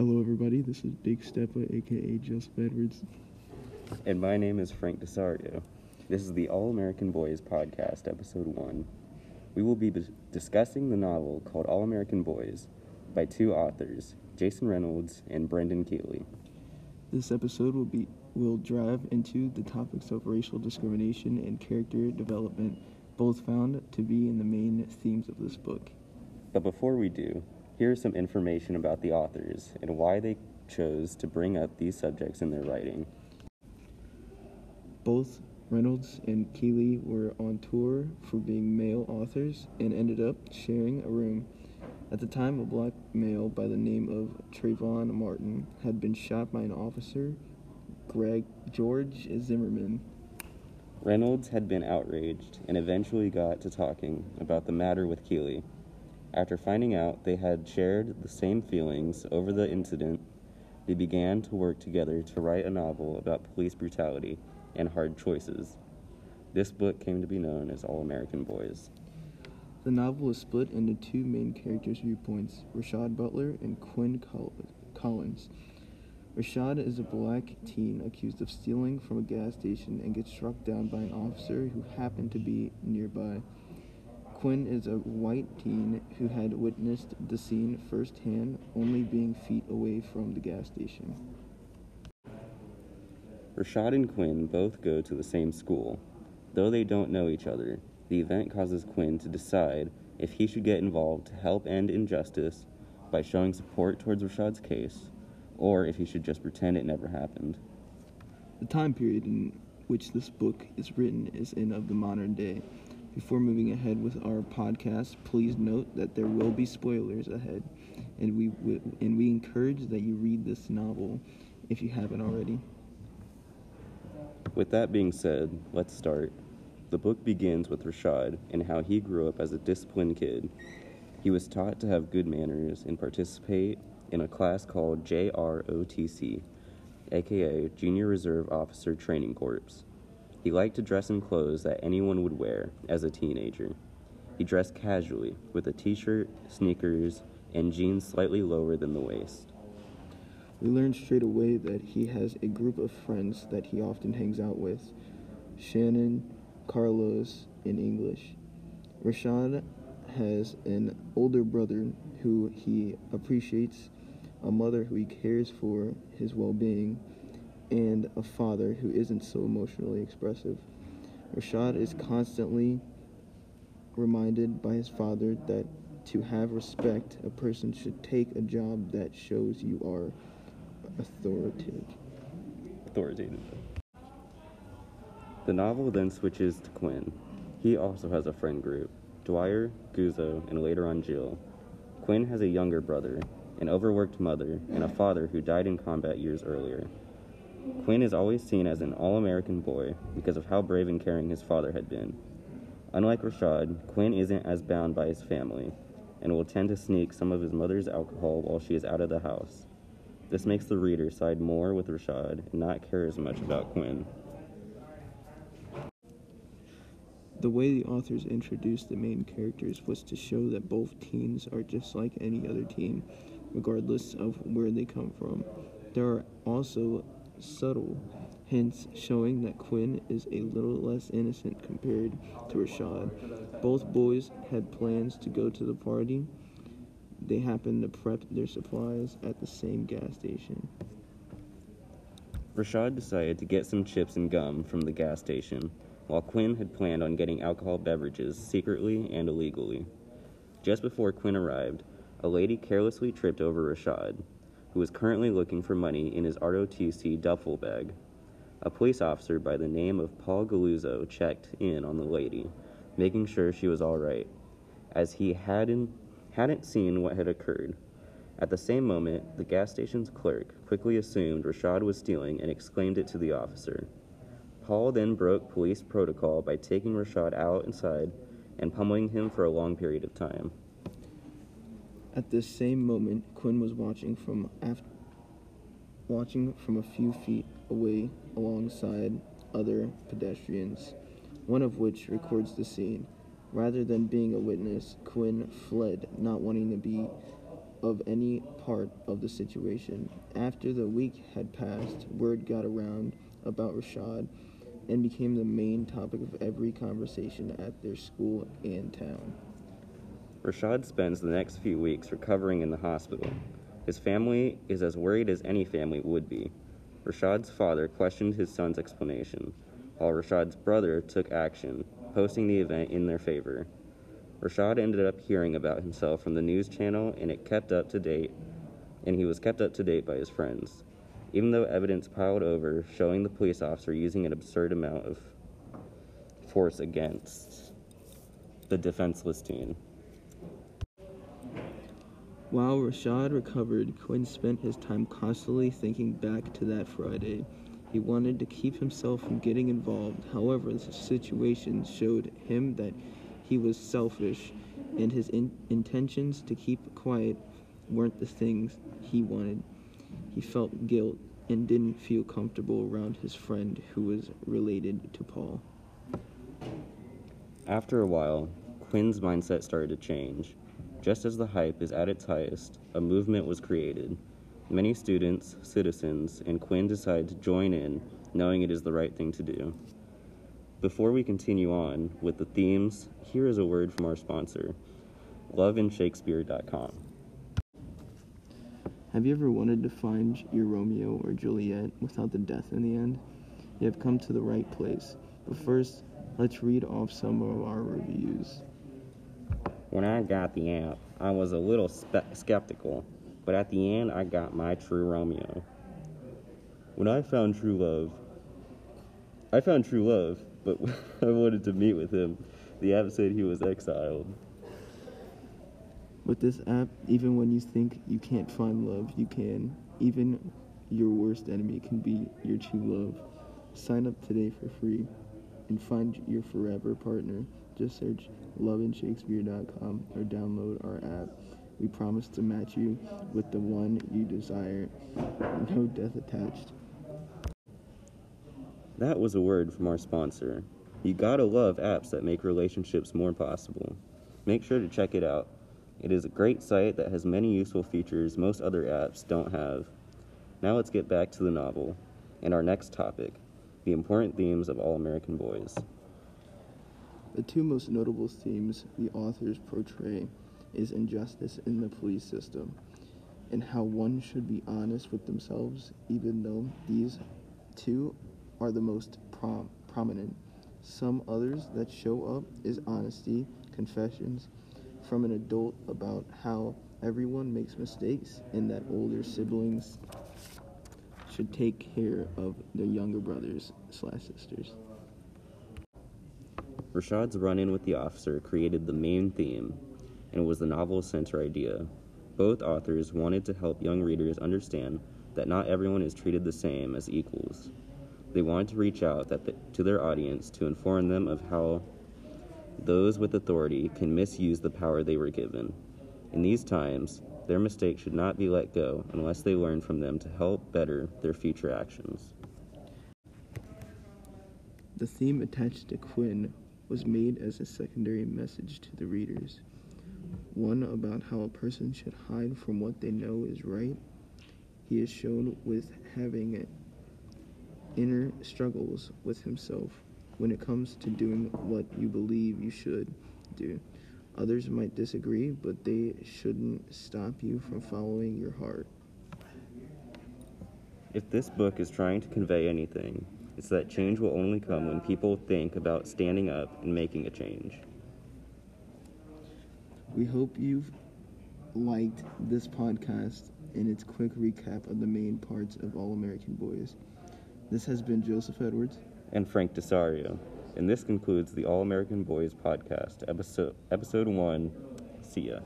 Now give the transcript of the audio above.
Hello, everybody. This is Big Steppa, aka Joseph Edwards. And my name is Frank Desario. This is the All American Boys podcast, episode one. We will be discussing the novel called All American Boys by two authors, Jason Reynolds and Brendan Kiely. This episode will be will drive into the topics of racial discrimination and character development, both found to be in the main themes of this book. But before we do, here is some information about the authors and why they chose to bring up these subjects in their writing. Both Reynolds and Kiely were on tour for being male authors and ended up sharing a room. At the time, a black male by the name of Trayvon Martin had been shot by an officer, Greg George Zimmerman. Reynolds had been outraged and eventually got to talking about the matter with Kiely. After finding out they had shared the same feelings over the incident, they began to work together to write a novel about police brutality and hard choices. This book came to be known as All American Boys. The novel is split into two main characters' viewpoints Rashad Butler and Quinn Collins. Rashad is a black teen accused of stealing from a gas station and gets struck down by an officer who happened to be nearby. Quinn is a white teen who had witnessed the scene firsthand, only being feet away from the gas station. Rashad and Quinn both go to the same school. Though they don't know each other, the event causes Quinn to decide if he should get involved to help end injustice by showing support towards Rashad's case, or if he should just pretend it never happened. The time period in which this book is written is in of the modern day. Before moving ahead with our podcast, please note that there will be spoilers ahead, and we and we encourage that you read this novel if you haven't already. With that being said, let's start. The book begins with Rashad and how he grew up as a disciplined kid. He was taught to have good manners and participate in a class called JROTC, aka Junior Reserve Officer Training Corps. He liked to dress in clothes that anyone would wear as a teenager. He dressed casually, with a t shirt, sneakers, and jeans slightly lower than the waist. We learn straight away that he has a group of friends that he often hangs out with Shannon, Carlos, and English. Rashad has an older brother who he appreciates, a mother who he cares for his well being, and a father who isn't so emotionally expressive. Rashad is constantly reminded by his father that to have respect, a person should take a job that shows you are authoritative. Authoritative. The novel then switches to Quinn. He also has a friend group Dwyer, Guzzo, and later on Jill. Quinn has a younger brother, an overworked mother, and a father who died in combat years earlier. Quinn is always seen as an all American boy because of how brave and caring his father had been. Unlike Rashad, Quinn isn't as bound by his family and will tend to sneak some of his mother's alcohol while she is out of the house. This makes the reader side more with Rashad and not care as much about Quinn. The way the authors introduced the main characters was to show that both teens are just like any other teen, regardless of where they come from. There are also subtle hints showing that Quinn is a little less innocent compared to Rashad. Both boys had plans to go to the party. They happened to prep their supplies at the same gas station. Rashad decided to get some chips and gum from the gas station, while Quinn had planned on getting alcohol beverages secretly and illegally. Just before Quinn arrived, a lady carelessly tripped over Rashad, who was currently looking for money in his ROTC duffel bag. A police officer by the name of Paul Galluzzo checked in on the lady, making sure she was all right, as he hadn't, hadn't seen what had occurred. At the same moment, the gas station's clerk quickly assumed Rashad was stealing and exclaimed it to the officer. Paul then broke police protocol by taking Rashad out inside and pummeling him for a long period of time. At this same moment, Quinn was watching from after, watching from a few feet away alongside other pedestrians, one of which records the scene. Rather than being a witness, Quinn fled, not wanting to be of any part of the situation. After the week had passed, word got around about Rashad and became the main topic of every conversation at their school and town. Rashad spends the next few weeks recovering in the hospital. His family is as worried as any family would be. Rashad's father questioned his son's explanation, while Rashad's brother took action, posting the event in their favor. Rashad ended up hearing about himself from the news channel and it kept up to date and he was kept up to date by his friends. Even though evidence piled over showing the police officer using an absurd amount of force against the defenseless teen. While Rashad recovered, Quinn spent his time constantly thinking back to that Friday. He wanted to keep himself from getting involved. However, the situation showed him that he was selfish and his in- intentions to keep quiet weren't the things he wanted. He felt guilt and didn't feel comfortable around his friend who was related to Paul. After a while, Quinn's mindset started to change. Just as the hype is at its highest, a movement was created. Many students, citizens, and Quinn decide to join in, knowing it is the right thing to do. Before we continue on with the themes, here is a word from our sponsor, loveinshakespeare.com. Have you ever wanted to find your Romeo or Juliet without the death in the end? You have come to the right place. But first, let's read off some of our reviews. When I got the app, I was a little spe- skeptical, but at the end, I got my true Romeo. When I found true love, I found true love, but I wanted to meet with him. The app said he was exiled. With this app, even when you think you can't find love, you can. Even your worst enemy can be your true love. Sign up today for free and find your forever partner. Just search loveinshakespeare.com or download our app. We promise to match you with the one you desire. No death attached. That was a word from our sponsor. You gotta love apps that make relationships more possible. Make sure to check it out. It is a great site that has many useful features most other apps don't have. Now let's get back to the novel and our next topic the important themes of All American Boys. The two most notable themes the authors portray is injustice in the police system and how one should be honest with themselves even though these two are the most prom- prominent. Some others that show up is honesty, confessions from an adult about how everyone makes mistakes and that older siblings should take care of their younger brothers slash sisters. Rashad's run in with the officer created the main theme and was the novel's center idea. Both authors wanted to help young readers understand that not everyone is treated the same as equals. They wanted to reach out the, to their audience to inform them of how those with authority can misuse the power they were given. In these times, their mistakes should not be let go unless they learn from them to help better their future actions. The theme attached to Quinn was made as a secondary message to the readers. One about how a person should hide from what they know is right. He is shown with having inner struggles with himself when it comes to doing what you believe you should do. Others might disagree, but they shouldn't stop you from following your heart. If this book is trying to convey anything, it's that change will only come when people think about standing up and making a change. We hope you've liked this podcast and its quick recap of the main parts of All American Boys. This has been Joseph Edwards and Frank Desario. And this concludes the All American Boys podcast, episode episode one. See ya.